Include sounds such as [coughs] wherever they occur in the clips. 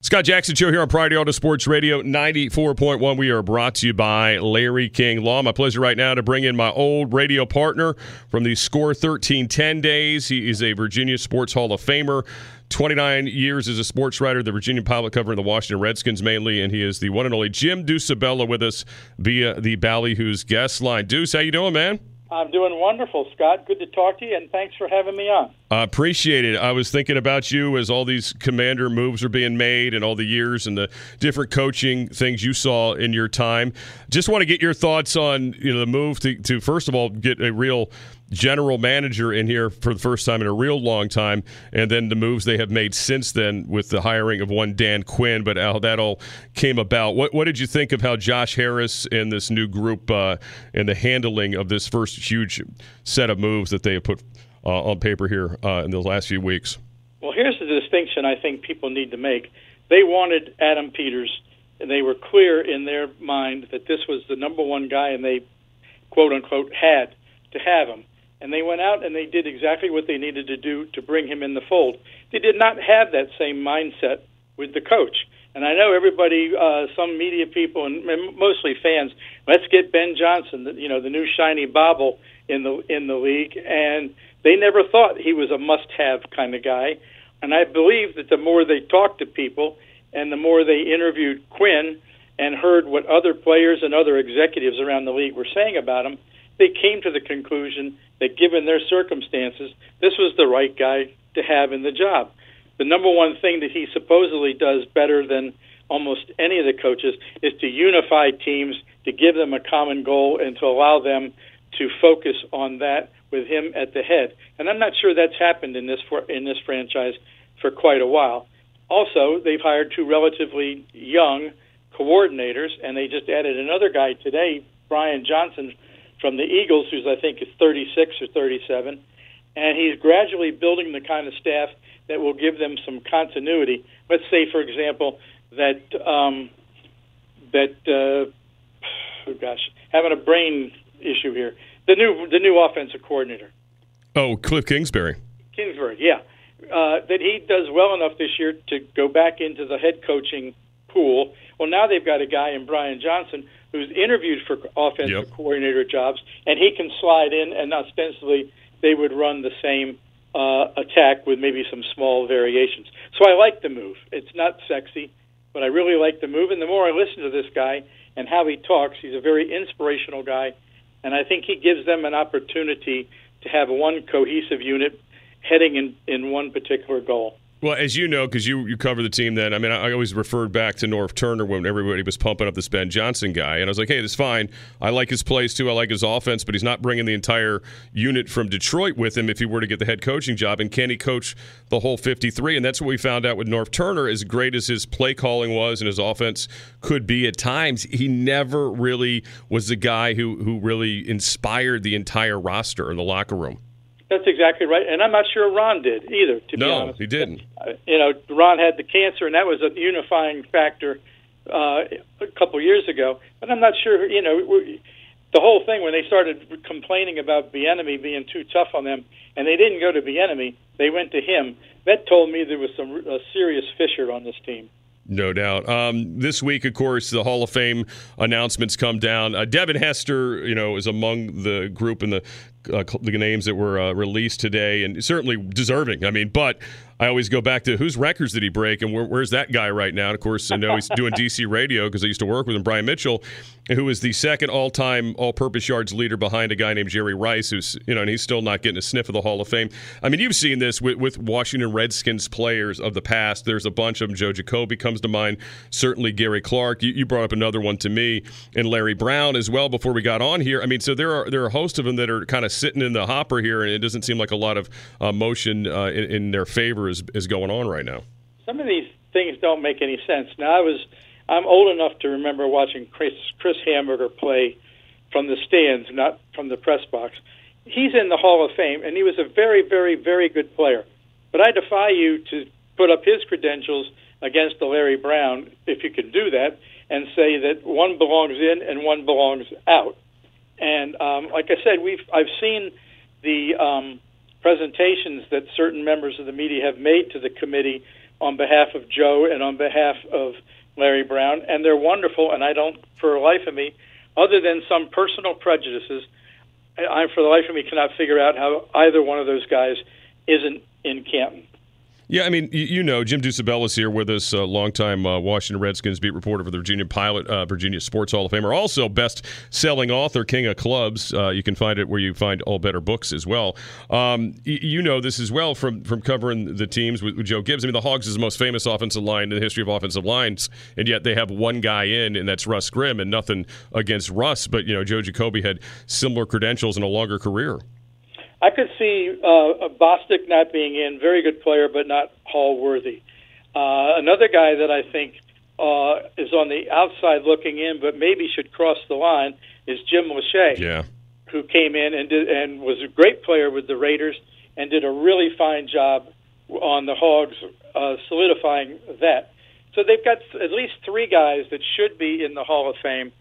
Scott Jackson Show here on Priority Auto Sports Radio 94.1. We are brought to you by Larry King Law. My pleasure right now to bring in my old radio partner from the Score 1310 days. He is a Virginia Sports Hall of Famer. 29 years as a sports writer, the Virginia Pilot covering the Washington Redskins mainly, and he is the one and only Jim Ducibella with us via the Ballyhoo's guest line. Deuce, how you doing, man? I'm doing wonderful, Scott. Good to talk to you, and thanks for having me on. I appreciate it. I was thinking about you as all these commander moves are being made and all the years and the different coaching things you saw in your time. Just want to get your thoughts on you know the move to, to first of all get a real general manager in here for the first time in a real long time, and then the moves they have made since then with the hiring of one Dan Quinn. But how that all came about. What what did you think of how Josh Harris and this new group uh, and the handling of this first huge set of moves that they have put uh, on paper here uh, in the last few weeks? Well, here's the distinction I think people need to make. They wanted Adam Peters, and they were clear in their mind that this was the number one guy, and they quote unquote had to have him and they went out and they did exactly what they needed to do to bring him in the fold. They did not have that same mindset with the coach. And I know everybody, uh, some media people and mostly fans, let's get Ben Johnson, you know, the new shiny bauble in the in the league, and they never thought he was a must-have kind of guy. And I believe that the more they talked to people and the more they interviewed Quinn and heard what other players and other executives around the league were saying about him, they came to the conclusion that given their circumstances, this was the right guy to have in the job. The number one thing that he supposedly does better than almost any of the coaches is to unify teams, to give them a common goal, and to allow them to focus on that with him at the head. And I'm not sure that's happened in this for, in this franchise for quite a while. Also, they've hired two relatively young coordinators, and they just added another guy today, Brian Johnson from the Eagles, who's I think is 36 or 37, and he's gradually building the kind of staff that will give them some continuity. Let's say, for example, that um, that uh, oh gosh, having a brain issue here. The new the new offensive coordinator. Oh, Cliff Kingsbury. Kingsbury, yeah. Uh, that he does well enough this year to go back into the head coaching pool. Well, now they've got a guy in Brian Johnson who's interviewed for offensive yep. coordinator jobs, and he can slide in, and ostensibly they would run the same uh, attack with maybe some small variations. So I like the move. It's not sexy, but I really like the move. And the more I listen to this guy and how he talks, he's a very inspirational guy, and I think he gives them an opportunity to have one cohesive unit heading in, in one particular goal. Well, as you know, because you, you cover the team then, I mean, I, always referred back to Norv Turner when everybody was pumping up this Ben Johnson guy. And I was like, hey, this is fine. I like his plays too. I like his offense, but he's not bringing the entire unit from Detroit with him if he were to get the head coaching job. And can he coach the whole 53? And that's what we found out with Norv Turner. As great as his play calling was and his offense could be at times, he never really was the guy who, who really inspired the entire roster in the locker room. That's exactly right, and I'm not sure Ron did either. To no, be honest, he didn't. Uh, you know, Ron had the cancer, and that was a unifying factor uh, a couple years ago. But I'm not sure. You know, the whole thing when they started complaining about Bieniemy being too tough on them, and they didn't go to Bieniemy; they went to him. That told me there was some a serious fissure on this team. No doubt. Um, this week, of course, the Hall of Fame announcements come down. Uh, Devin Hester, you know, is among the group in the uh, the names that were uh, released today, and certainly deserving. I mean, but I always go back to whose records did he break, and where, where's that guy right now? And of course, I know he's doing DC [laughs] radio because I used to work with him, Brian Mitchell, who is the second all-time all-purpose yards leader behind a guy named Jerry Rice, who's you know, and he's still not getting a sniff of the Hall of Fame. I mean, you've seen this with, with Washington Redskins players of the past. There's a bunch of them. Joe Jacoby comes to mind. Certainly Gary Clark. You, you brought up another one to me, and Larry Brown as well before we got on here. I mean, so there are there are a host of them that are kind of sitting in the hopper here, and it doesn't seem like a lot of uh, motion uh, in, in, their favor is, is going on right now. Some of these things don't make any sense. Now, I was I'm old enough to remember watching Chris Chris Hanburger play from the stands, not from the press box. He's in the Hall of Fame, and he was a very, very, very good player. But I defy you to put up his credentials against the Larry Brown, if you can do that, and say that one belongs in and one belongs out. And um, like I said, we've I've seen the um, presentations that certain members of the media have made to the committee on behalf of Joe and on behalf of Larry Brown, and they're wonderful. And I don't, for the life of me, other than some personal prejudices, I, for the life of me, cannot figure out how either one of those guys isn't in Canton. Yeah, I mean, you, know, Jim Ducibella is here with us, a longtime uh, Washington Redskins beat reporter for the Virginia Pilot, uh, Virginia Sports Hall of Famer, also best-selling author, King of Clubs. Uh, you can find it where you find all better books as well. Um, y- you know this as well from from covering the teams with, with, Joe Gibbs. I mean, the Hogs is the most famous offensive line in the history of offensive lines, and yet they have one guy in, and that's Russ Grimm, and nothing against Russ, but you know, Joe Jacoby had similar credentials and a longer career. I could see uh, Bostic not being in, very good player, but not Hall worthy. Uh, another guy that I think uh, is on the outside looking in, but maybe should cross the line, is Jim Lachey, yeah. who came in and did and was a great player with the Raiders and did a really fine job on the Hogs, uh, solidifying that. So they've got at least three guys that should be in the Hall of Fame.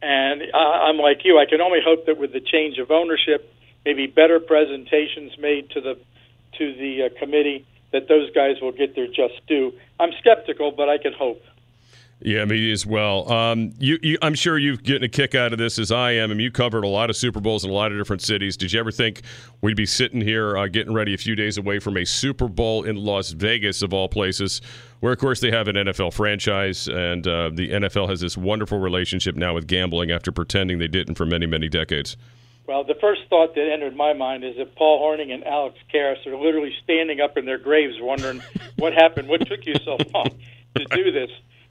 And uh, I'm like you. I can only hope that with the change of ownership maybe better presentations made to the to the uh, committee that those guys will get their just due. I'm skeptical, but I can hope. Yeah, me as well. Um, you, you, I'm sure you're getting a kick out of this as I am. I mean, you covered a lot of Super Bowls in a lot of different cities. Did you ever think we'd be sitting here uh, getting ready a few days away from a Super Bowl in Las Vegas, of all places, where, of course, they have an NFL franchise, and uh, the NFL has this wonderful relationship now with gambling after pretending they didn't for many, many decades? Well, the first thought that entered my mind is that Paul Hornung and Alex Karras are literally standing up in their graves wondering [laughs] what happened, what took you so long to do this.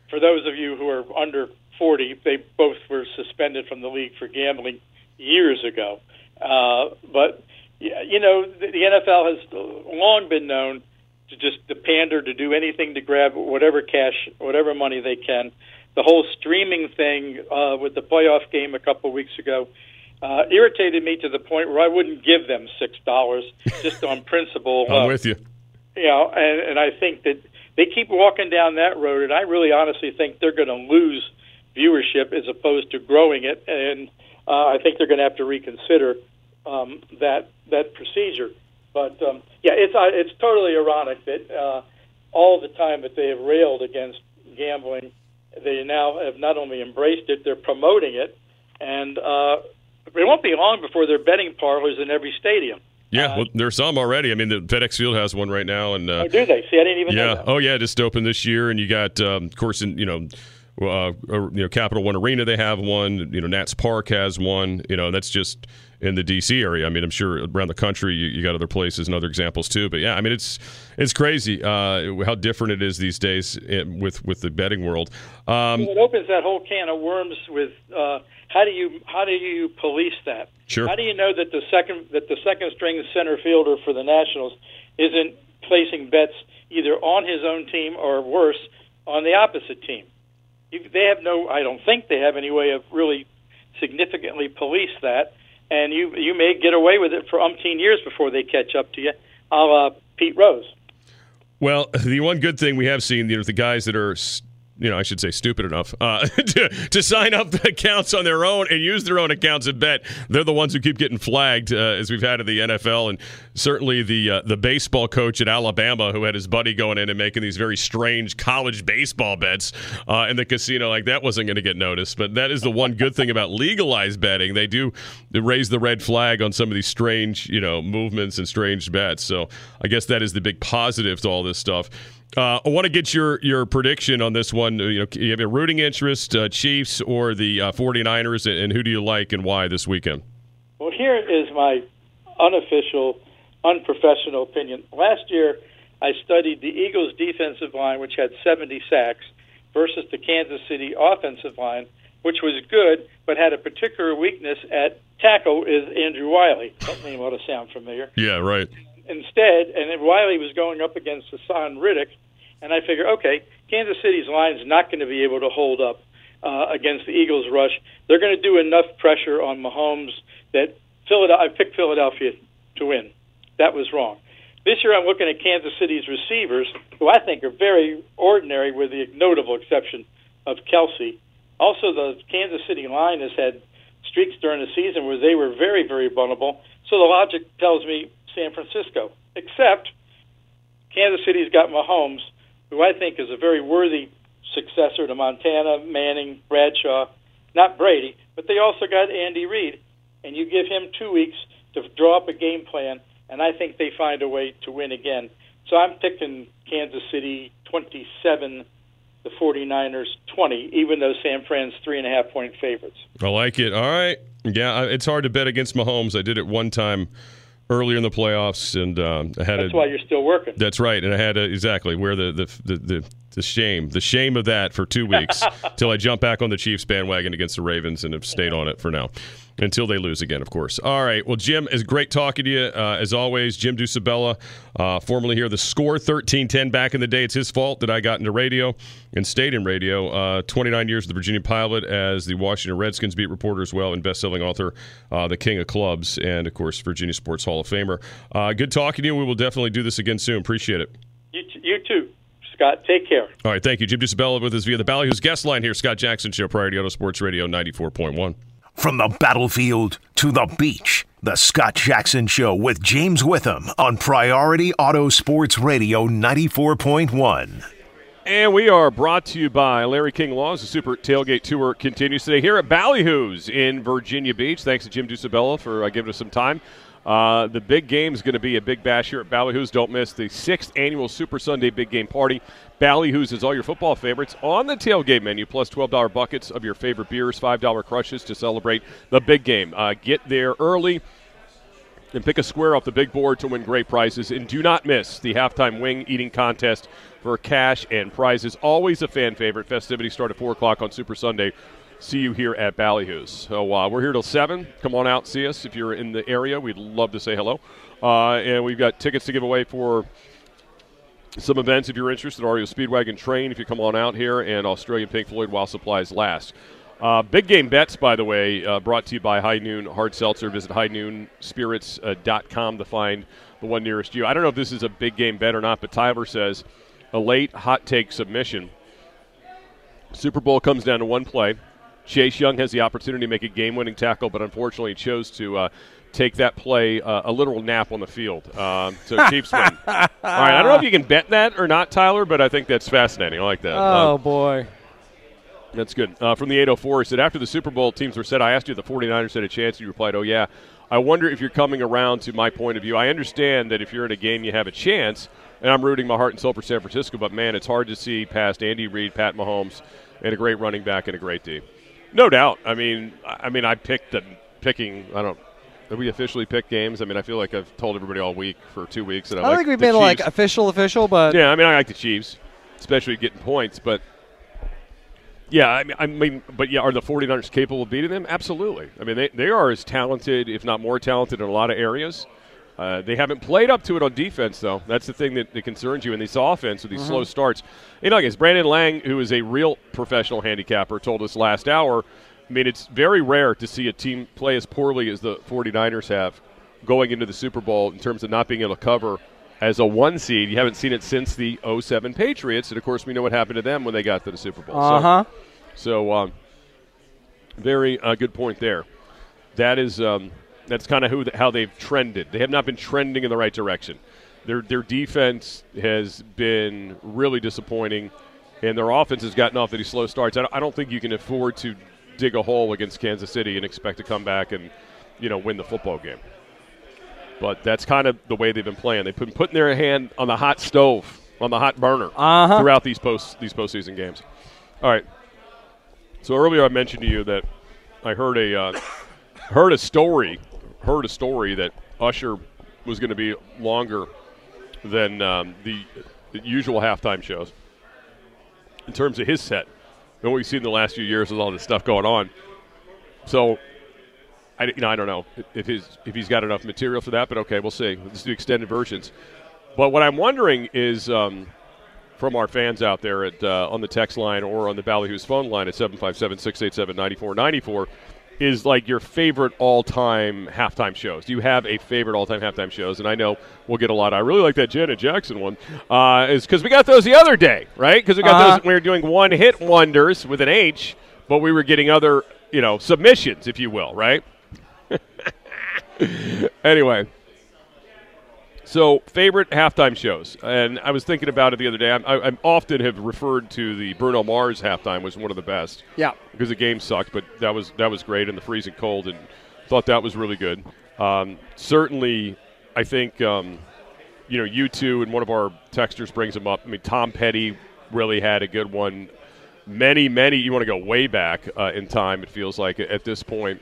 For those of you who are under 40, they both were suspended from the league for gambling years ago. Uh, but, you know, the, the NFL has long been known to just to pander, to do anything to grab whatever cash, whatever money they can. The whole streaming thing uh, with the playoff game a couple of weeks ago uh, irritated me to the point where I wouldn't give them six dollars just on principle. [laughs] I'm uh, with you. You know, and, and I think that they keep walking down that road, and I really honestly think they're going to lose viewership as opposed to growing it, and uh, I think they're going to have to reconsider um, that that procedure. But um, yeah, it's uh, it's totally ironic that uh, all the time that they have railed against gambling, they now have not only embraced it, they're promoting it, and uh, it won't be long before there are betting parlors in every stadium. Yeah, uh, well, there's some already. I mean, the FedEx Field has one right now, and uh, oh, do they? See, I didn't even. Yeah. Oh, yeah, just opened this year, and you got, um, of course, in you know. Uh, uh, you know, Capital One Arena, they have one. You know, Nats Park has one. You know, that's just in the DC area. I mean, I'm sure around the country you, you got other places and other examples too. But yeah, I mean, it's it's crazy uh, how different it is these days with with the betting world. Um, well, it opens that whole can of worms with uh, how do you how do you police that? Sure. How do you know that the second that the second string center fielder for the Nationals isn't placing bets either on his own team or worse on the opposite team? You, they have no. I don't think they have any way of really significantly police that, and you you may get away with it for umpteen years before they catch up to you, a la Pete Rose. Well, [laughs] the one good thing we have seen, you know, the guys that are you know, I should say stupid enough uh, [laughs] to, to sign up [laughs] accounts on their own and use their own accounts and bet. They're the ones who keep getting flagged, uh, as we've had in the NFL, and certainly the uh, the baseball coach at Alabama who had his buddy going in and making these very strange college baseball bets uh, in the casino. Like that wasn't going to get noticed. But that is the one good thing about legalized betting. They do raise the red flag on some of these strange, you know, movements and strange bets. So I guess that is the big positive to all this stuff. Uh, I want to get your, your prediction on this one. You know, you have a rooting interest, uh, Chiefs or the uh, 49ers, and who do you like and why this weekend? Well, here is my unofficial, unprofessional opinion. Last year, I studied the Eagles' defensive line, which had 70 sacks, versus the Kansas City offensive line, which was good, but had a particular weakness at tackle is Andrew Wylie. That name ought to sound familiar. Yeah, right instead, and Wylie was going up against Haason Reddick, and I figure, okay, Kansas City's line is not going to be able to hold up uh, against the Eagles' rush. They're going to do enough pressure on Mahomes that Philadelphia. I picked Philadelphia to win. That was wrong. This year, I'm looking at Kansas City's receivers, who I think are very ordinary, with the notable exception of Kelce. Also, the Kansas City line has had streaks during the season where they were very, very vulnerable. So the logic tells me San Francisco. Except Kansas City's got Mahomes, who I think is a very worthy successor to Montana, Manning, Bradshaw, not Brady, but they also got Andy Reid, and you give him two weeks to draw up a game plan, and I think they find a way to win again. So I'm picking Kansas City 27, the 49ers 20, even though San Fran's three and a half point favorites. I like it. All right. Yeah, it's hard to bet against Mahomes. I did it one time earlier in the playoffs, and um, I had. That's a, why you're still working. That's right, and I had to exactly where the the, the the the shame, the shame of that for two weeks [laughs] till I jump back on the Chiefs bandwagon against the Ravens and have stayed on it for now until they lose again, of course. All right. Well, Jim, it's great talking to you. Uh, as always, Jim Ducibella, uh, formerly here, the score 1310 back in the day. It's his fault that I got into radio and stayed in radio. Uh, 29 years of the Virginia Pilot as the Washington Redskins beat reporter as well and best-selling author, uh, The King of Clubs, and, of course, Virginia Sports Hall of Famer. Uh, good talking to you. We will definitely do this again soon. Appreciate it. You, t- you too. Scott. Take care. All right, thank you. Jim Ducibella with us via the Ballyhoo's guest line here. Scott Jackson Show, Priority Auto Sports Radio 94.1. From the battlefield to the beach, the Scott Jackson Show with James Witham on Priority Auto Sports Radio 94.1. And we are brought to you by Larry King Laws. The Super Tailgate Tour continues today here at Ballyhoo's in Virginia Beach. Thanks to Jim Ducibella for uh, giving us some time. Uh, the big game is going to be a big bash here at Ballyhoo's. Don't miss the sixth annual Super Sunday Big Game Party. Ballyhoo's is all your football favorites on the tailgate menu, plus $12 buckets of your favorite beers, $5 crushes to celebrate the big game. Uh, get there early and pick a square off the big board to win great prizes. And do not miss the halftime wing eating contest for cash and prizes. Always a fan favorite. Festivities start at 4 o'clock on Super Sunday see you here at Ballyhoo's. So uh, we're here till 7. Come on out, see us if you're in the area. We'd love to say hello. Uh, and we've got tickets to give away for some events if you're interested. REO Speedwagon Train if you come on out here, and Australian Pink Floyd while supplies last. Uh, big game bets, by the way, uh, brought to you by High Noon Hard Seltzer. Visit highnoonspirits.com to find the one nearest you. I don't know if this is a big game bet or not, but Tyler says a late hot take submission. Super Bowl comes down to one play. Chase Young has the opportunity to make a game winning tackle, but unfortunately chose to uh, take that play uh, a literal nap on the field. Uh, so [laughs] Chiefs win. All right, I don't know if you can bet that or not, Tyler, but I think that's fascinating. I like that. Oh, um, boy. That's good. Uh, from the 804, he said, after the Super Bowl teams were set, I asked you the 49ers had a chance. You replied, oh, yeah. I wonder if you're coming around to my point of view. I understand that if you're in a game, you have a chance, and I'm rooting my heart and soul for San Francisco, but man, it's hard to see past Andy Reid, Pat Mahomes, and a great running back and a great D. No doubt. I mean, I mean, I picked the picking. I don't. Did we officially pick games? I mean, I feel like I've told everybody all week for two weeks that I, I like think we've been like official, official, but yeah, I mean, I like the Chiefs, especially getting points. But yeah, I mean, I mean, but yeah, are the 49ers capable of beating them? Absolutely. I mean, they they are as talented, if not more talented, in a lot of areas. Uh, they haven't played up to it on defense, though. That's the thing that, that concerns you in this offense with these mm-hmm. slow starts. You know, I guess Brandon Lang, who is a real professional handicapper, told us last hour. I mean, it's very rare to see a team play as poorly as the 49ers have going into the Super Bowl in terms of not being able to cover as a one seed. You haven't seen it since the 07 Patriots, and of course, we know what happened to them when they got to the Super Bowl. Uh huh. So, so um, very uh, good point there. That is. Um, that's kind of who how they've trended. They have not been trending in the right direction. Their their defense has been really disappointing, and their offense has gotten off these slow starts. I don't think you can afford to dig a hole against Kansas City and expect to come back and you know win the football game. But that's kind of the way they've been playing. They've been putting their hand on the hot stove, on the hot burner uh-huh. throughout these post these postseason games. All right. So earlier I mentioned to you that I heard a uh, [coughs] heard a story heard a story that Usher was going to be longer than um, the, usual halftime shows in terms of his set and what we've seen in the last few years with all this stuff going on. So, I, you know, I don't know if his if he's got enough material for that, but okay, we'll see. Let's do extended versions. But what I'm wondering is um, from our fans out there at uh, on the text line or on the Ballyhoo's phone line at 757 687 9494 is like your favorite all-time halftime shows? Do you have a favorite all-time halftime shows? And I know we'll get a lot. I really like that Janet Jackson one. Uh, is because we got those the other day, right? Because we got uh-huh. those. We were doing one-hit wonders with an H, but we were getting other, you know, submissions, if you will, right? [laughs] anyway, So, favorite halftime shows, and I was thinking about it the other day. I, I, often have referred to the Bruno Mars halftime was one of the best. Yeah. because the game sucked, but that was that was great in the freezing cold, and thought that was really good. Um, certainly, I think um, you know you two and one of our texters brings them up. I mean, Tom Petty really had a good one. Many, many. You want to go way back uh, in time. It feels like at this point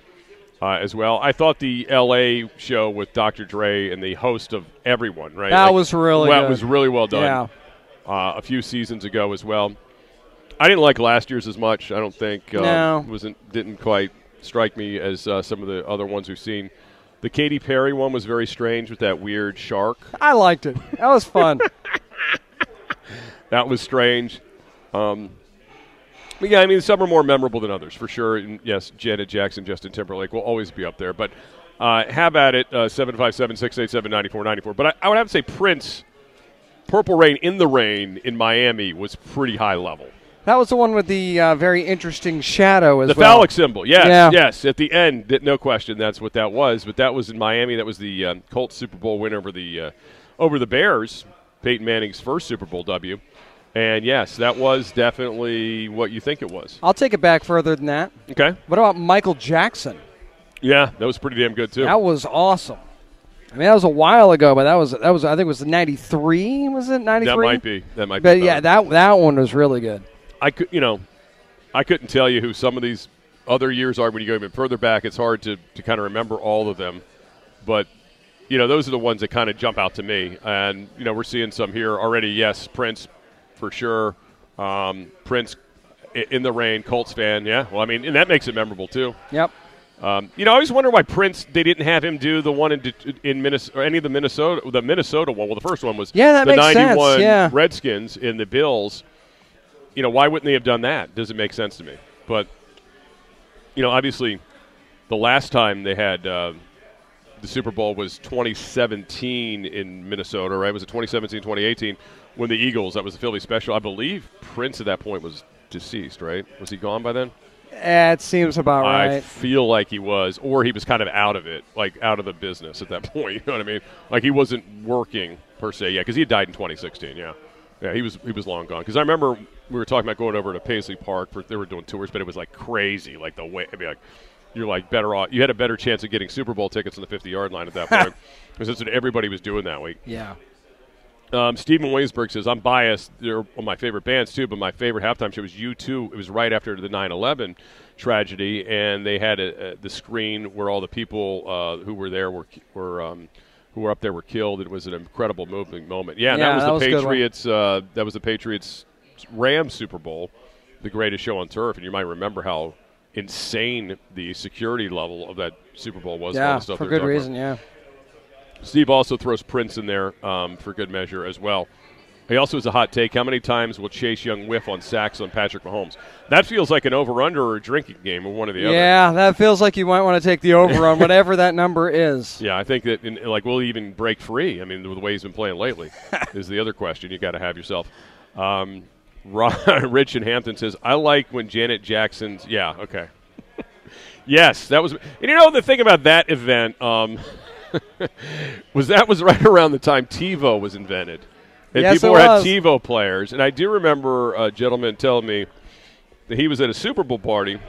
uh, as well. I thought the L.A. show with Dr. Dre and the host of everyone, right? That was really well, good. Was really well done. Yeah. Uh, a few seasons ago as well. I didn't like last year's as much. I don't think um, No. wasn't didn't quite strike me as uh, some of the other ones we've seen. The Katy Perry one was very strange with that weird shark. I liked it. That was fun. [laughs] That was strange. Um, but yeah, I mean, some are more memorable than others for sure. And yes, Janet Jackson, Justin Timberlake will always be up there. But uh, have at it, uh, 757 687 9494. But I, I would have to say Prince, Purple Rain in the Rain in Miami was pretty high level. that was the one with the uh, very interesting shadow as The well. phallic symbol, yes, Yeah. yes. At the end, no question, that's what that was. But that was in Miami. That was the um, Colts Super Bowl win over the uh, over the Bears. Peyton Manning's first Super Bowl W. And yes, that was definitely what you think it was. I'll take it back further than that. Okay. What about Michael Jackson? Yeah, that was pretty damn good too. That was awesome. I mean, that was a while ago, but that was that was I think it was '93. Was it '93? that might be. That might be. But be. yeah, that that one was really good. I could, you know, I couldn't tell you who some of these other years are when you go even further back. It's hard to, to kind of remember all of them, but you know, those are the ones that kind of jump out to me. And you know, we're seeing some here already. Yes, Prince, for sure. Um, Prince in the rain, Colts fan. Yeah, well, I mean, and that makes it memorable too. Yep. Um, you know, I always wonder why Prince they didn't have him do the one in in Minnesota or any of the Minnesota the Minnesota one. Well, the first one was Yeah, that the makes sense, '91 yeah. Redskins in the Bills. You know, why wouldn't they have done that? Doesn't make sense to me. But you know, obviously, the last time they had uh, the Super Bowl was 2017 in Minnesota, right? Was it 2017, 2018 when the Eagles? That was the Philly special. I believe Prince at that point was deceased, right? Was he gone by then? Eh, It seems about right. I feel like he was, or he was kind of out of it, like out of the business at that [laughs] point. You know what I mean? Like he wasn't working per se, yeah, because he had died in 2016. Yeah, yeah, he was he was long gone. Because I remember we were talking about going over to Paisley Park for they were doing tours, but it was like crazy, like the way. I mean, like you're like better off. You had a better chance of getting Super Bowl tickets on the 50 yard line at that [laughs] point, because that's what everybody was doing that week. yeah. Um, Stephen Williamsburg says, I'm biased. They're one of my favorite bands, too, but my favorite halftime show was U2. It was right after the 9 11 tragedy, and they had a, a, the screen where all the people uh, who were there were, were um, who were up there were killed. It was an incredible moving moment. Yeah, Yeah, that was that the was a good one. Patriots. Uh, that was the Patriots Rams Super Bowl, the greatest show on turf, and you might remember how insane the security level of that Super Bowl was. Yeah, for good talking about. reason. Yeah. Steve also throws Prince in there um, for good measure as well. He also has a hot take. How many times will Chase Young whiff on sacks on Patrick Mahomes? That feels like an over/under or a drinking game, or one of the other. Yeah, that feels like you might want to take the over on whatever that number is. [laughs] Yeah, I think that in, like we'll even break free. I mean, the way he's been playing lately [laughs] is the other question you got to have yourself. Um, [laughs] Rich in Hampton says, "I like when Janet Jackson's." Yeah, okay. yes, that was. And you know the thing about that event um, was that was right around the time TiVo was invented, and Yes, people had. TiVo players. And I do remember a gentleman telling me that he was at a Super Bowl party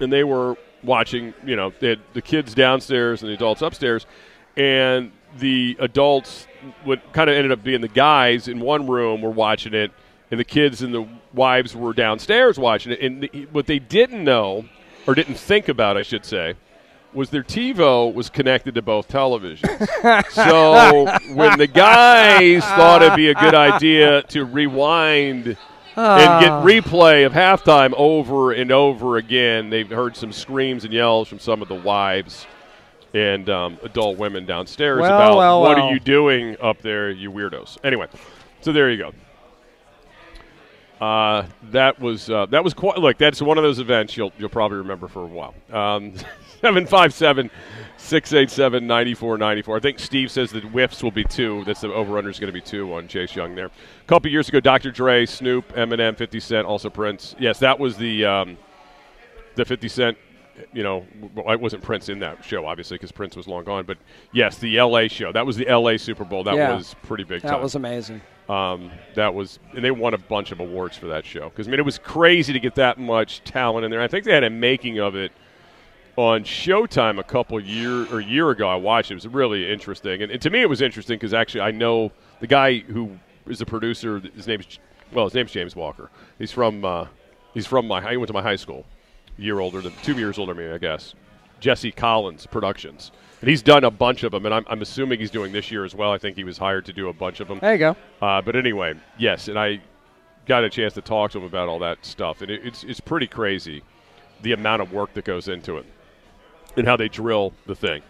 and they were watching. You know, they had the kids downstairs and the adults upstairs, and the adults would kind of ended up being the guys in one room were watching it, and the kids and the wives were downstairs watching it. And the, what they didn't know, or didn't think about, I should say. Was their TiVo was connected to both televisions. [laughs] so when the guys thought it'd be a good idea to rewind and get Ah. replay of halftime over and over again. They've heard some screams and yells from some of the wives and um, adult women downstairs Well, about well, what well. are you doing up there, you weirdos. Anyway, so there you go. Uh, that was uh, that was quite look. That's one of those events you'll you'll probably remember for a while. Um, [laughs] Seven five seven. 687 9494. I think Steve says that whiffs will be two. That's the over under is going to be two on Chase Young there. A couple years ago, Dr. Dre, Snoop, Eminem, 50 Cent, also Prince. Yes, that was the um, the 50 Cent you know, well, I wasn't Prince in that show, obviously, because Prince was long gone. But yes, the L.A. show. That was the L.A. Super Bowl. That Yeah. was pretty big. That time. was amazing. Um, that was, and they won a bunch of awards for that show because I mean it was crazy to get that much talent in there. I think they had a making of it on Showtime a couple year or year ago. I watched it. It was really interesting, and, and to me it was interesting because actually I know the guy who is the producer. His name's well, his name's James Walker. He's from uh, he's from my he went to my high school, a year older than two years older than me, I guess. Jesse Collins Productions. And he's done a bunch of them, and I'm, I'm assuming he's doing this year as well. I think he was hired to do a bunch of them. There you go. Uh, but anyway, yes, and I got a chance to talk to him about all that stuff, and it, it's it's pretty crazy the amount of work that goes into it and how they drill the thing.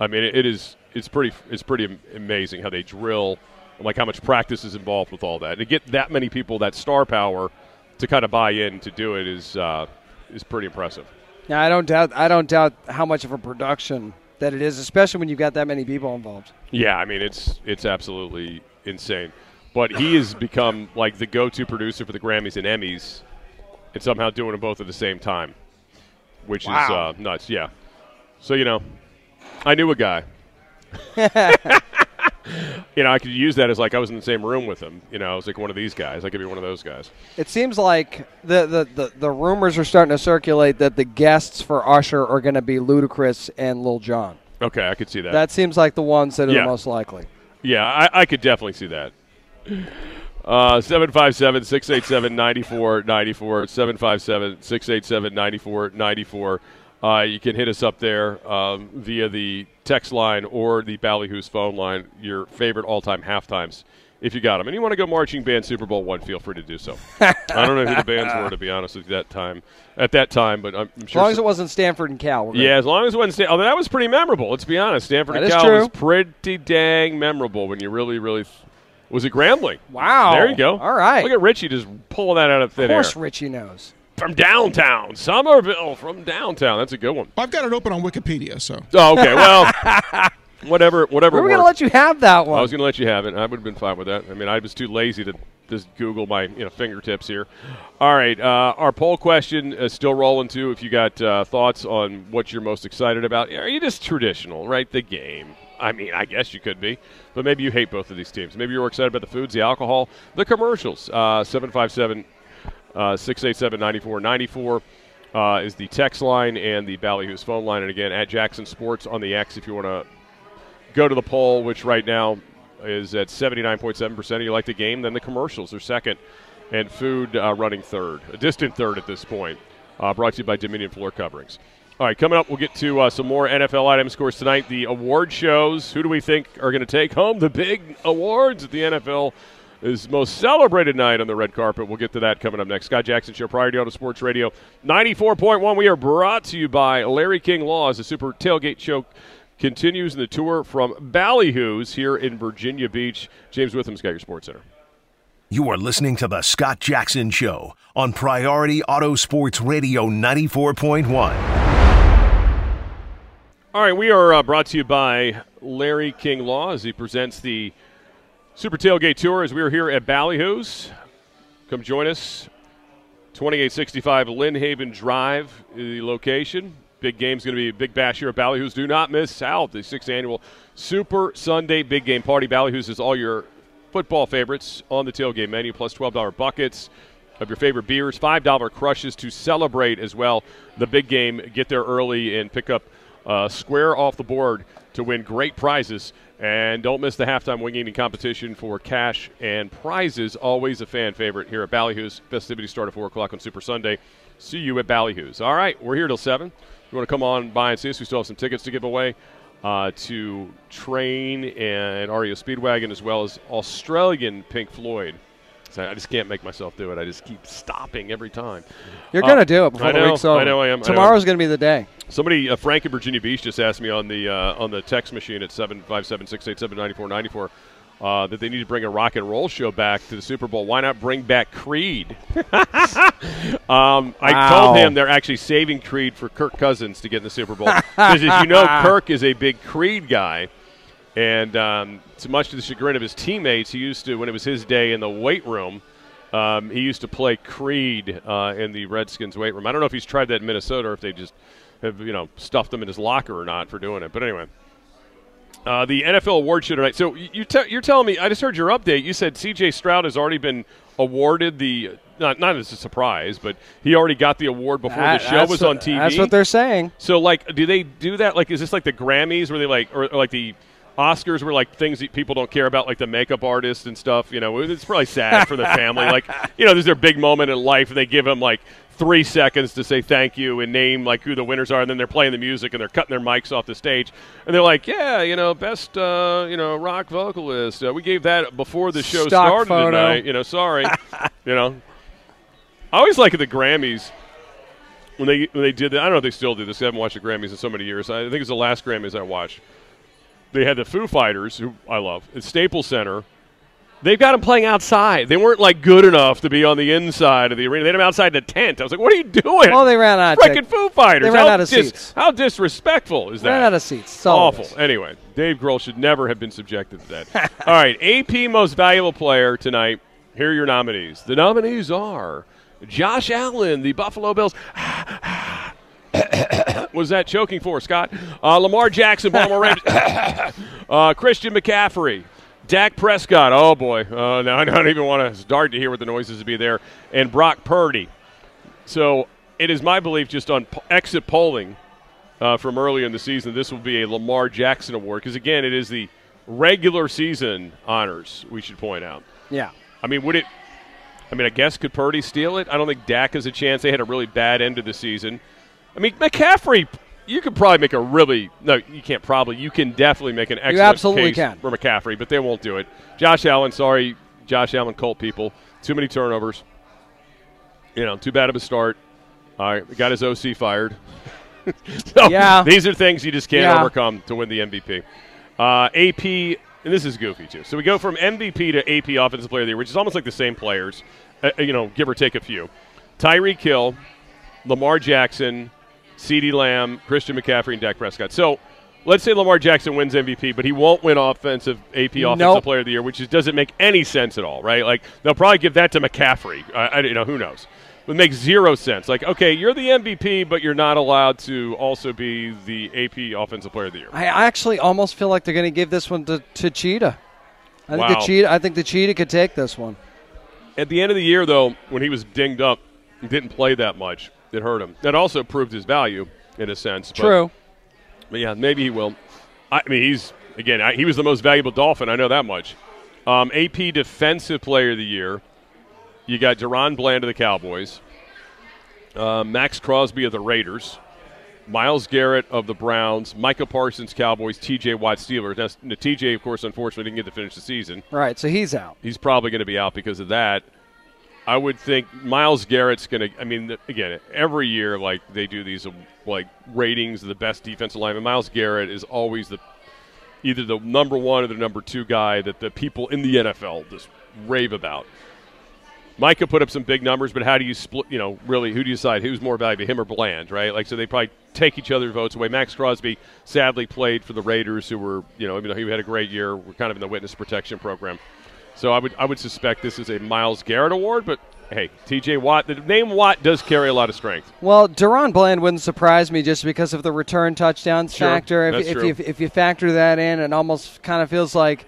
I mean, it, it is it's pretty it's pretty amazing how they drill, like how much practice is involved with all that. And to get that many people, that star power, to kind of buy in to do it is uh, is pretty impressive. Now I don't doubt. I don't doubt how much of a production that it is, especially when you've got that many people involved. Yeah, I mean it's it's absolutely insane. But he has become like the go-to producer for the Grammys and Emmys, and somehow doing them both at the same time, which is uh, nuts. Yeah. So you know, I knew a guy. [laughs] you know, I could use that as like I was in the same room with him. You know, I was like one of these guys. I could be one of those guys. It seems like the, the, the, the rumors are starting to circulate that the guests for Usher are going to be Ludacris and Lil Jon. Okay, I could see that. That seems like the ones that are Yeah. the most likely. Yeah, I, I could definitely see that. Uh, 757 687 9494. 757 687 9494. Uh, You can hit us up there um, via the text line or the Ballyhoo's phone line, your favorite all time halftimes, if you got them. And you want to go marching band Super Bowl one, feel free to do so. I don't know who the bands were, to be honest with you, that time, at that time, but I'm, I'm As sure. long as it wasn't Stanford and Cal. We're. Yeah, as long as it wasn't. Stan- oh, that was pretty memorable. Let's be honest. Stanford That and Cal was pretty dang memorable when you really, really. Th- was it Grambling? Wow. There you go. All right. Look at Richie just pulling that out of thin air. Of course, air Richie knows. From downtown Somerville. From downtown. That's a good one. I've got it open on Wikipedia, so Oh, okay. Well, [laughs] whatever. Whatever. We're going to let you have that one. I was going to let you have it. I would have been fine with that. I mean, I was too lazy to just Google my you know fingertips here. All right, uh, our poll question is still rolling too. If you got uh, thoughts on what you're most excited about, are you just traditional, right? The game. I mean, I guess you could be, but maybe you hate both of these teams. Maybe you're excited about the foods, the alcohol, the commercials. Uh, Seven five seven. Uh, 687 9494 uh, is the text line and the Ballyhoo's phone line. And again, at Jackson Sports on the X if you want to go to the poll, which right now is at 79.7%. You like the game, then the commercials are second, and food uh, running third, a distant third at this point. Uh, brought to you by Dominion Floor Coverings. All right, coming up, we'll get to uh, some more NFL items. Of course, tonight, the award shows. Who do we think are going to take home the big awards at the NFL? Is most celebrated night on the red carpet. We'll get to that coming up next. Scott Jackson Show, Priority Auto Sports Radio, 94.1. We are brought to you by Larry King Law as the Super Tailgate Show continues in the tour from Ballyhoo's here in Virginia Beach. James Witham's got your Sports Center. You are listening to The Scott Jackson Show on Priority Auto Sports Radio 94.1. All right, we are uh, brought to you by Larry King Law as he presents the Super Tailgate Tour as we are here at Ballyhoo's. Come join us. 2865 Lynnhaven Drive, the location. Big game's going to be a big bash here at Ballyhoo's. Do not miss out the sixth annual Super Sunday Big Game Party. Ballyhoo's is all your football favorites on the tailgate menu, plus $12 buckets of your favorite beers, $5 crushes to celebrate as well. The big game, get there early and pick up uh, square off the board to win great prizes. And don't miss the halftime wing eating competition for cash and prizes. Always a fan favorite here at Ballyhoo's. Festivities start at 4 o'clock on Super Sunday. See you at Ballyhoo's. All right, we're here till 7. If you want to come on by and see us, we still have some tickets to give away uh, to Train and REO Speedwagon, as well as Australian Pink Floyd. So I just can't make myself do it. I just keep stopping every time. You're Uh, going to do it before I the know, week's over. I know I am, know. Tomorrow's going to be the day. Somebody, uh, Frank in Virginia Beach, just asked me on the uh, on the text machine at seven five seven six eight seven ninety four ninety four uh, that they need to bring a rock and roll show back to the Super Bowl. Why not bring back Creed? [laughs] um, I Wow. told him they're actually saving Creed for Kirk Cousins to get in the Super Bowl [laughs] because, as you know, Kirk is a big Creed guy. And um, to much to the chagrin of his teammates, he used to, when it was his day in the weight room, um, he used to play Creed uh, in the Redskins weight room. I don't know if he's tried that in Minnesota or if they just have you know stuffed him in his locker or not for doing it. But anyway. Uh, the NFL award show tonight. So you te- you're telling me? I just heard your update. You said C.J. Stroud has already been awarded the not not as a surprise, but he already got the award before That- the show was what- on TV. That's what they're saying. So, like, do they do that? Like, is this like the Grammys, where they like, or, or like the Oscars, were like things that people don't care about, like the makeup artist and stuff? You know, it's probably sad for the family. [laughs] Like, you know, there's their big moment in life, and they give them like three seconds to say thank you and name like who the winners are, and then they're playing the music and they're cutting their mics off the stage, and they're like, yeah, you know, best, uh, you know, rock vocalist. Uh, we gave that before the show Stock started photo. tonight. You know, sorry, you know. I always like the Grammys when they when they did that. I don't know if they still do this. I haven't watched the Grammys in so many years. I think it's the last Grammys I watched. They had the Foo Fighters, who I love, at Staples Center. They've got them playing outside. They weren't like good enough to be on the inside of the arena. They had them outside the tent. I was like, "What are you doing?" Well, they ran out of Freaking Foo Fighters. they ran how out of dis- seats. How disrespectful is that? Ran out of seats. It Awful. Anyway, Dave Grohl should never have been subjected to that. [laughs] All right, AP Most Valuable Player tonight. Here are your nominees. The nominees are Josh Allen, the Buffalo Bills. Was that choking for Scott? Uh, Lamar Jackson, Baltimore Ravens. [laughs] uh, Christian McCaffrey. Dak Prescott. Oh boy. Uh, now I don't even want to start to hear what the noises would be there. And Brock Purdy. So it is my belief, just on po- exit polling uh, from earlier in the season, this will be a Lamar Jackson award because again, it is the regular season honors. We should point out. Yeah. I mean, would it? I mean, I guess could Purdy steal it? I don't think Dak has a chance. They had a really bad end of the season. I mean, McCaffrey, you could probably make a really no. You can't probably. You can definitely make an excellent absolutely case can. for McCaffrey, but they won't do it. Josh Allen, sorry, Josh Allen, Colt people, too many turnovers. You know, too bad of a start. All right, got his OC fired. [laughs] so Yeah. these are things you just can't Yeah. overcome to win the MVP. Uh, AP, and this is goofy too. So we go from MVP to AP Offensive Player of the Year, which is almost like the same players, uh, you know, give or take a few. Tyreek Hill, Lamar Jackson, CeeDee Lamb, Christian McCaffrey, and Dak Prescott. So let's say Lamar Jackson wins MVP, but he won't win Offensive AP Offensive Nope. Player of the Year, which is, doesn't make any sense at all, right? Like they'll probably give that to McCaffrey. I, I you know who knows. It makes zero sense. Like, okay, you're the MVP, but you're not allowed to also be the AP Offensive Player of the Year. I actually almost feel like they're going to give this one to, to Cheetah. I think the Cheetah. I think the Cheetah could take this one. At the end of the year, though, when he was dinged up, he didn't play that much. It hurt him. That also proved his value in a sense. But- True. But yeah, maybe he will. I mean, he's again. I, he was the most valuable Dolphin. I know that much. Um, AP Defensive Player of the Year. You got DaRon Bland of the Cowboys, uh, Maxx Crosby of the Raiders, Myles Garrett of the Browns, Micah Parsons Cowboys, T.J. Watt Steelers. Now, T.J. of course, unfortunately, didn't get to finish the season. Right. So he's out. He's probably going to be out because of that. I would think Myles Garrett's going to. I mean, again, every year, like they do these uh, like ratings of the best defensive lineman. Myles Garrett is always the either the number one or the number two guy that the people in the NFL just rave about. Micah put up some big numbers, but how do you split? You know, really, who do you decide who's more valuable, him or Bland? Right? Like, so they probably take each other's votes away. Maxx Crosby sadly played for the Raiders, who were, you know, even though he had a great year, we're kind of in the witness protection program. So I would I would suspect this is a Myles Garrett award, but hey, T.J. Watt, the name Watt does carry a lot of strength. Well, DaRon Bland wouldn't surprise me just because of the return touchdowns Sure, factor. If, that's if true. you if you factor that in, it almost kind of feels like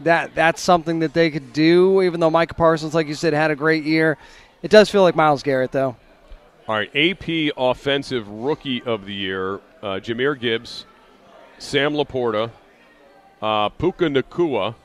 that that's something that they could do. Even though Micah Parsons, like you said, had a great year, it does feel like Myles Garrett though. All right, AP Offensive Rookie of the Year, uh, Jahmyr Gibbs, Sam LaPorta, uh, Puka Nacua,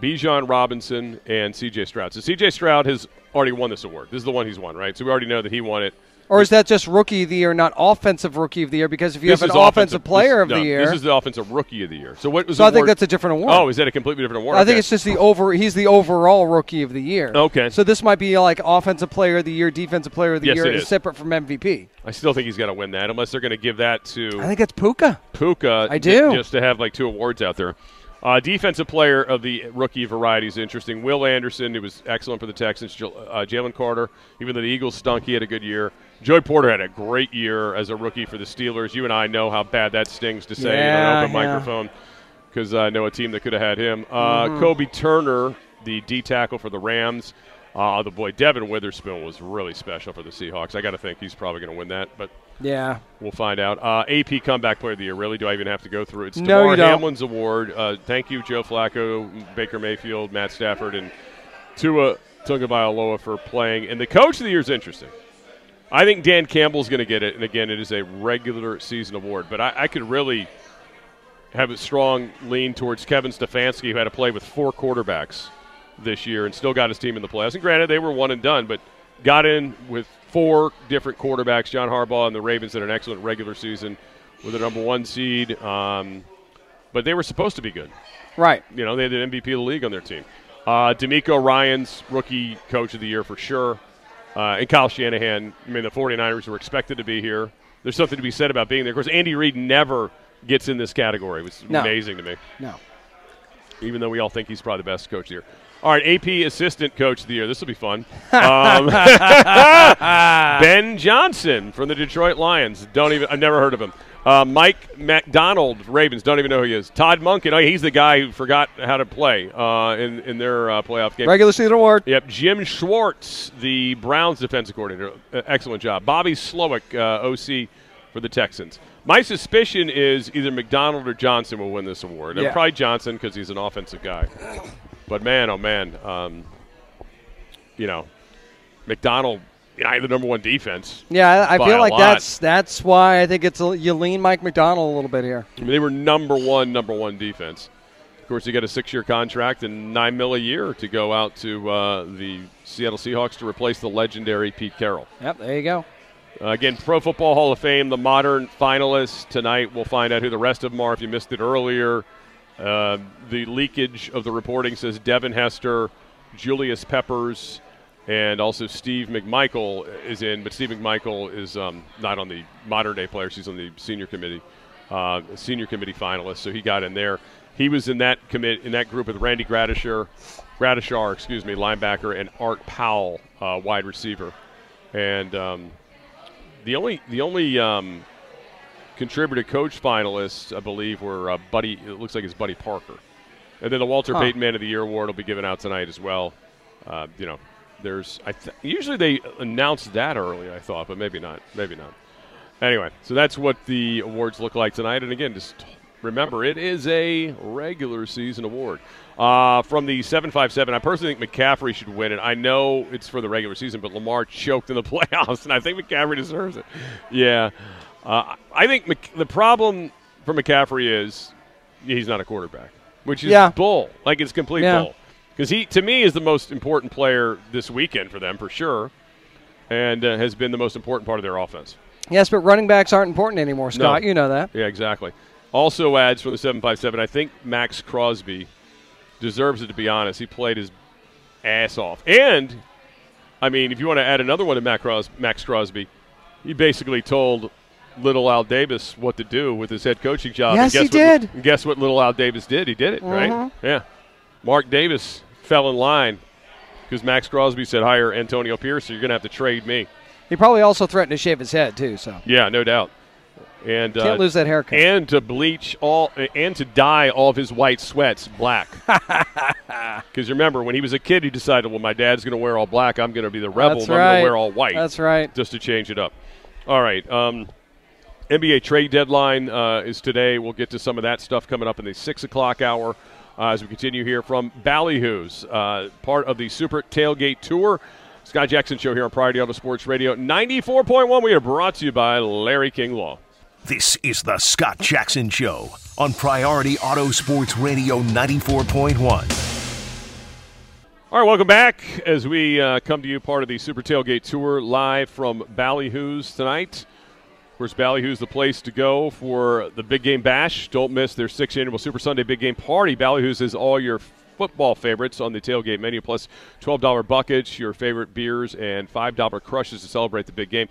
Bijan Robinson, and C.J. Stroud. So C.J. Stroud has already won this award. This is the one he's won, right? So we already know that he won it. Or is that just rookie of the year, not offensive rookie of the year? Because if you This have an offensive player this- of the year, This is the offensive rookie of the year. So what was so I think that's a different award. Oh, is that a completely different award? I think Okay. it's just the over. He's the overall rookie of the year. Okay. So this might be like offensive player of the year, defensive player of the Yes, year, is separate from MVP. I still think he's got to win that, unless they're going to give that to. I think it's Puka. Puka. I do. Just to have like two awards out there. Uh, defensive player of the rookie variety is interesting. Will Anderson, who was excellent for the Texans. J- Uh, Jalen Carter, even though the Eagles stunk, he had a good year. Joey Porter had a great year as a rookie for the Steelers. You and I know how bad that stings to say Yeah, on an open yeah. microphone because I know a team that could have had him. Uh, Kobie Turner, the D tackle for the Rams. Uh, the boy Devon Witherspoon was really special for the Seahawks. I got to think he's probably going to win that, but Yeah. we'll find out. Uh, AP Comeback Player of the Year. Really, do I even have to go through it? It's No, Damar. Hamlin's award. Uh, thank you, Joe Flacco, Baker Mayfield, Matt Stafford, and Tua Tagovailoa for playing. And the Coach of the Year is interesting. I think Dan Campbell's going to get it, and again, it is a regular season award. But I, I could really have a strong lean towards Kevin Stefanski, who had to play with four quarterbacks this year and still got his team in the playoffs. And granted, they were one and done, but got in with four different quarterbacks. John Harbaugh and the Ravens had an excellent regular season with a number one seed, um, but they were supposed to be good. Right. You know, they had an MVP of the league on their team. Uh, DeMeco Ryans rookie coach of the year for sure. Uh, and Kyle Shanahan, I mean, the 49ers were expected to be here. There's something to be said about being there. Of course, Andy Reid never gets in this category. It was No. amazing to me, No. even though we all think he's probably the best coach of the year. All right, AP Assistant Coach of the Year. This will be fun. [laughs] Um, [laughs] ben Johnson from the Detroit Lions. Don't even. I've never heard of him. Uh, Mike Macdonald, Ravens. Don't even know who he is. Todd Monken. Oh, he's the guy who forgot how to play uh, in in their uh, playoff game. Regular season award. Yep, Jim Schwartz, the Browns defensive coordinator. Uh, excellent job. Bobby Slowik, uh, OC for the Texans. My suspicion is either Macdonald or Johnson will win this award. Yeah. Probably Johnson because he's an offensive guy. [clears throat] But man, oh man, um, you know, Macdonald, you know, the number one defense. Yeah, I, I feel like lot. that's that's why I think it's a, you lean Mike Macdonald a little bit here. I mean, they were number one, number one defense. Of course, he got a six-year contract and nine mil a year to go out to uh, the Seattle Seahawks to replace the legendary Pete Carroll. Yep, there you go. Uh, again, Pro Football Hall of Fame, the modern finalists tonight. We'll find out who the rest of them are. If you missed it earlier, uh, the leakage of the reporting says Devin Hester, Julius Peppers, and also Steve McMichael is in. But Steve McMichael is um, not on the modern day players. He's on the senior committee, uh, senior committee finalist. So he got in there. He was in that commit in that group with Randy Gradishar, Gradishar, excuse me, linebacker, and Art Powell, uh, wide receiver, and. Um, the only the only um, contributor coach finalists, I believe, were uh, Buddy. It looks like it's Buddy Parker, and then the Walter Huh. Payton Man of the Year award will be given out tonight as well. Uh, you know, there's I th- usually they announce that early. I thought, but maybe not. Maybe not. Anyway, so that's what the awards look like tonight. And again, just remember, it is a regular season award. Uh, from the 757, I personally think McCaffrey should win it. I know it's for the regular season, but Lamar choked in the [laughs] playoffs, and I think McCaffrey deserves it. Yeah. Uh, I think Mc- the problem for McCaffrey is he's not a quarterback, which is Yeah. bull. Like, it's complete Yeah. bull. Because he, to me, is the most important player this weekend for them, for sure, and uh, has been the most important part of their offense. Yes, but running backs aren't important anymore, Scott. You know that. Yeah, exactly. Also adds from the 757, I think Maxx Crosby deserves it, to be honest. He played his ass off. And, I mean, if you want to add another one to Maxx Crosby, he basically told little Al Davis what to do with his head coaching job. Yes, and he what, did. guess what little Al Davis did? He did it, right? Mhm. Yeah. Mark Davis fell in line because Maxx Crosby said, hire Antonio Pierce, or you're going to have to trade me. He probably also threatened to shave his head too. So Yeah, no doubt. And can't uh, lose that haircut. and to bleach all and to dye all of his white sweats black. [laughs] Because remember, when he was a kid, he decided, well, my dad's going to wear all black. I'm going to be the rebel. That's and I'm going to wear all white. That's right. Just to change it up. All right. Um, NBA trade deadline uh, is today. We'll get to some of that stuff coming up in the six o'clock hour uh, as we continue here from Ballyhoo's, uh, part of the Super Tailgate Tour. Scott Jackson Show here on Priority Auto Sports Radio 94.1. We are brought to you by Larry King Law. This is the Scott Jackson Show on Priority Auto Sports Radio 94.1. All right, welcome back as we uh, come to you part of the Super Tailgate Tour live from Ballyhoo's tonight. Of course, Ballyhoo's the place to go for the Big Game Bash. Don't miss their sixth annual Super Sunday Big Game Party. Ballyhoo's is all your football favorites on the tailgate menu, plus $12 buckets, your favorite beers, and $5 crushes to celebrate the big game.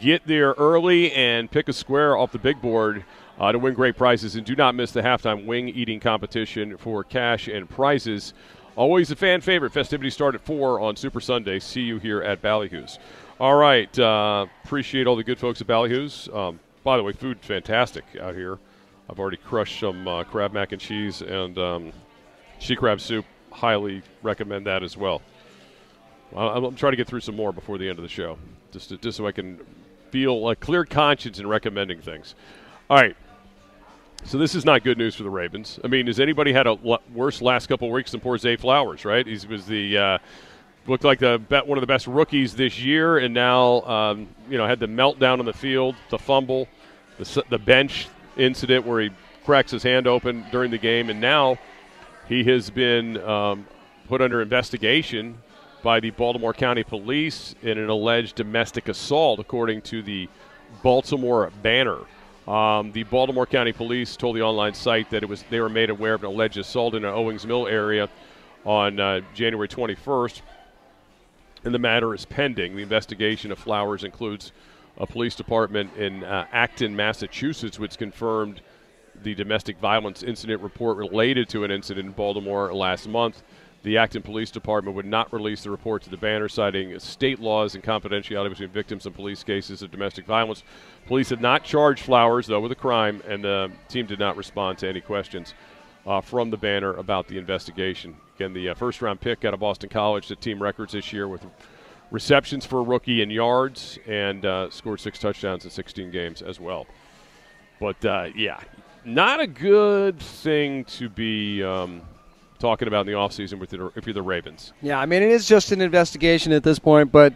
Get there early and pick a square off the big board uh, to win great prizes. And do not miss the halftime wing eating competition for cash and prizes. Always a fan favorite. Festivities start at 4 on Super Sunday. See you here at Ballyhoo's. All right. Uh, appreciate all the good folks at Ballyhoo's. Um, by the way, food fantastic out here. I've already crushed some uh, crab mac and cheese and um, she crab soup. Highly recommend that as well. I'm, I'm trying to get through some more before the end of the show, just to, just so I can feel a clear conscience in recommending things. All right. So this is not good news for the Ravens. I mean, has anybody had a l- worse last couple weeks than poor Zay Flowers? Right? He was the uh, looked like the one of the best rookies this year, and now um, you know had the meltdown on the field, the fumble, the, the bench incident where he cracks his hand open during the game, and now he has been um, put under investigation by the Baltimore County Police in an alleged domestic assault, according to the Baltimore Banner. Um, the Baltimore County Police told the online site that it was they were made aware of an alleged assault in an Owings Mill area on uh, January 21st, and the matter is pending. The investigation of Flowers includes a police department in uh, Acton, Massachusetts, which confirmed the domestic violence incident report related to an incident in Baltimore last month. The Acton Police Department would not release the report to the banner, citing state laws and confidentiality between victims and police cases of domestic violence. Police had not charged Flowers, though, with a crime, and the team did not respond to any questions uh, from the banner about the investigation. Again, the uh, first round pick out of Boston College, the team records this year with receptions for a rookie in yards and uh, scored six touchdowns in 16 games as well. But uh, yeah, not a good thing to be. Um, talking about in the offseason with the, if you're the Ravens. Yeah, I mean, it is just an investigation at this point, but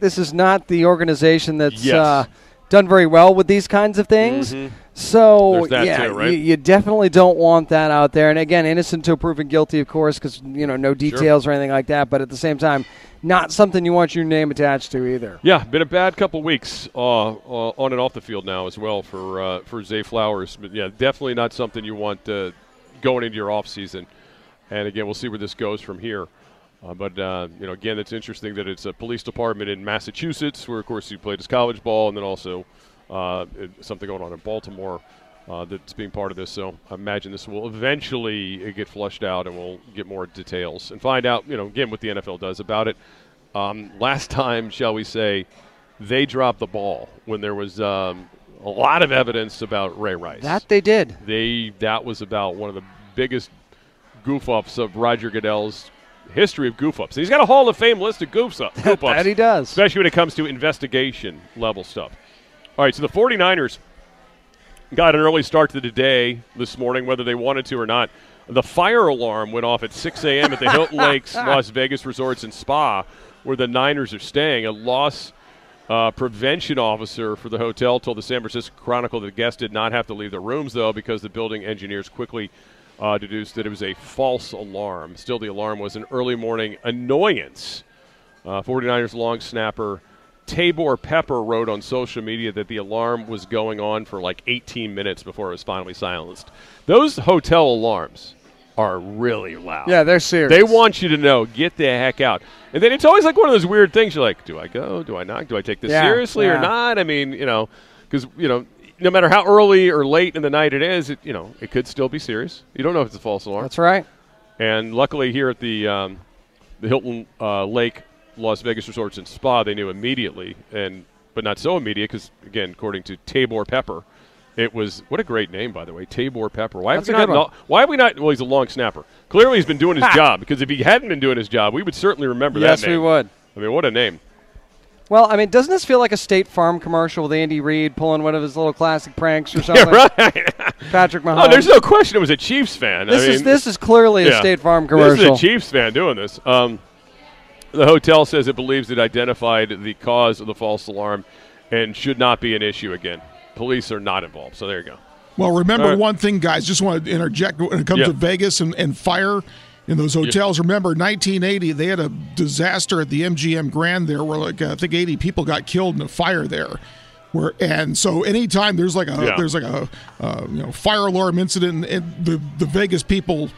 this is not the organization that's yes. Done very well with these kinds of things. Mm-hmm. So, yeah, too, right? you, you, definitely don't want that out there. And again, innocent until proven guilty, of course, because, you know, no details sure. or anything like that. But at the same time, not something you want your name attached to either. Yeah, been a bad couple weeks uh, uh, on and off the field now as well for uh, for Zay Flowers. But yeah, definitely not something you want uh, going into your off season. And again, we'll see where this goes from here. Uh, but uh, you know, again, it's interesting that it's a police department in Massachusetts, where of course he played his college ball, and then also uh, something going on in Baltimore uh, that's being part of this. So I imagine this will eventually get flushed out, and we'll get more details and find out, you know, again what the NFL does about it. Um, last time, shall we say, they dropped the ball when there was um, a lot of evidence about Ray Rice. That they did. They that was about one of the biggest goof ups of Roger Goodell's history of goof ups. He's got a Hall of Fame list of goof [laughs] ups. that he does. Especially when it comes to investigation level stuff. All right, so the 49ers got an early start to the day this morning, whether they wanted to or not. The fire alarm went off at 6 a.m. at the Hilton [laughs] Lakes Las Vegas Resorts and Spa, where the Niners are staying. A loss uh, prevention officer for the hotel told the San Francisco Chronicle that guests did not have to leave their rooms, though, because the building engineers quickly uh, deduced that it was a false alarm. Still, the alarm was an early morning annoyance. Uh, 49ers long snapper Taybor Pepper wrote on social media that the alarm was going on for like 18 minutes before it was finally silenced. Those hotel alarms are really loud. Yeah, they're serious. They want you to know, get the heck out. And then it's always like one of those weird things. You're like, do I go? Do I not? Do I take this yeah, seriously yeah. or not? I mean, you know, because you know, no matter how early or late in the night it is, it you know it could still be serious. You don't know if it's a false alarm. That's right. And luckily, here at the um, the Hilton uh, Lake Las Vegas Resorts and Spa, they knew immediately, and but not so immediate because again, according to Taybor Pepper, it was what a great name by the way, Taybor Pepper. Why That's have we not? Why have we not? Well, he's a long snapper. Clearly, he's been doing his [laughs] job because if he hadn't been doing his job, we would certainly remember yes, that name. Yes, we would. I mean, what a name. Well, I mean, doesn't this feel like a State Farm commercial with Andy Reid pulling one of his little classic pranks or [laughs] something? Yeah, right. Patrick Mahomes. Oh, there's no question it was a Chiefs fan. This I mean, is this is clearly yeah. a State Farm commercial. This is a Chiefs fan doing this. Um, the hotel says it believes it identified the cause of the false alarm and should not be an issue again. Police are not involved. So there you go. Well, remember right. one thing, guys. Just want to interject when it comes yep. to Vegas and, and fire in those hotels. Yep. Remember, 1980, they had a disaster at the MGM Grand there, where like I think 80 people got killed in a fire there. Where and so anytime there's like a yeah. there's like a uh, you know fire alarm incident, and the the Vegas people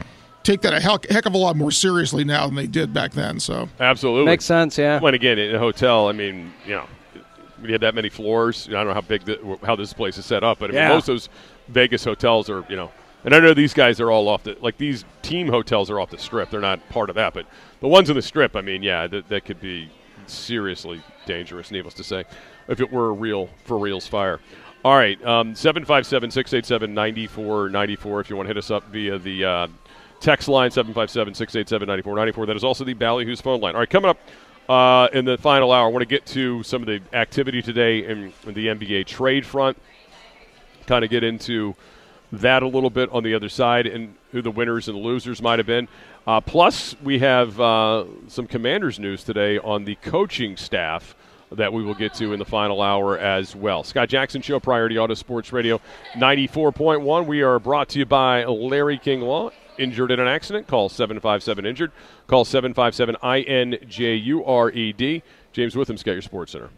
take that a heck, heck of a lot more seriously now than they did back then. So absolutely makes sense. Yeah. When again in a hotel, I mean, you know, when you had that many floors, I don't know how big the, how this place is set up, but I mean, yeah. most of those Vegas hotels are you know and I know these guys are all off the like these team hotels are off the strip. They're not part of that, but the ones in the strip, I mean, yeah, that, that could be seriously dangerous. Needless to say, if it were a real for reals fire. All right, um, 757 687 9494 if you want to hit us up via the uh, text line 757 687 9494. That is also the Ballyhoo's phone line. All right, coming up uh, in the final hour, I want to get to some of the activity today in, in the NBA trade front, kind of get into that a little bit on the other side and who the winners and losers might have been. Uh, plus, we have uh, some commanders news today on the coaching staff that we will get to in the final hour as well. Scott Jackson Show, Priority Auto Sports Radio 94.1. We are brought to you by Larry King Law. Injured in an accident? Call 757 Injured. Call 757 INJURED. James Witham, Scout Your Sports Center.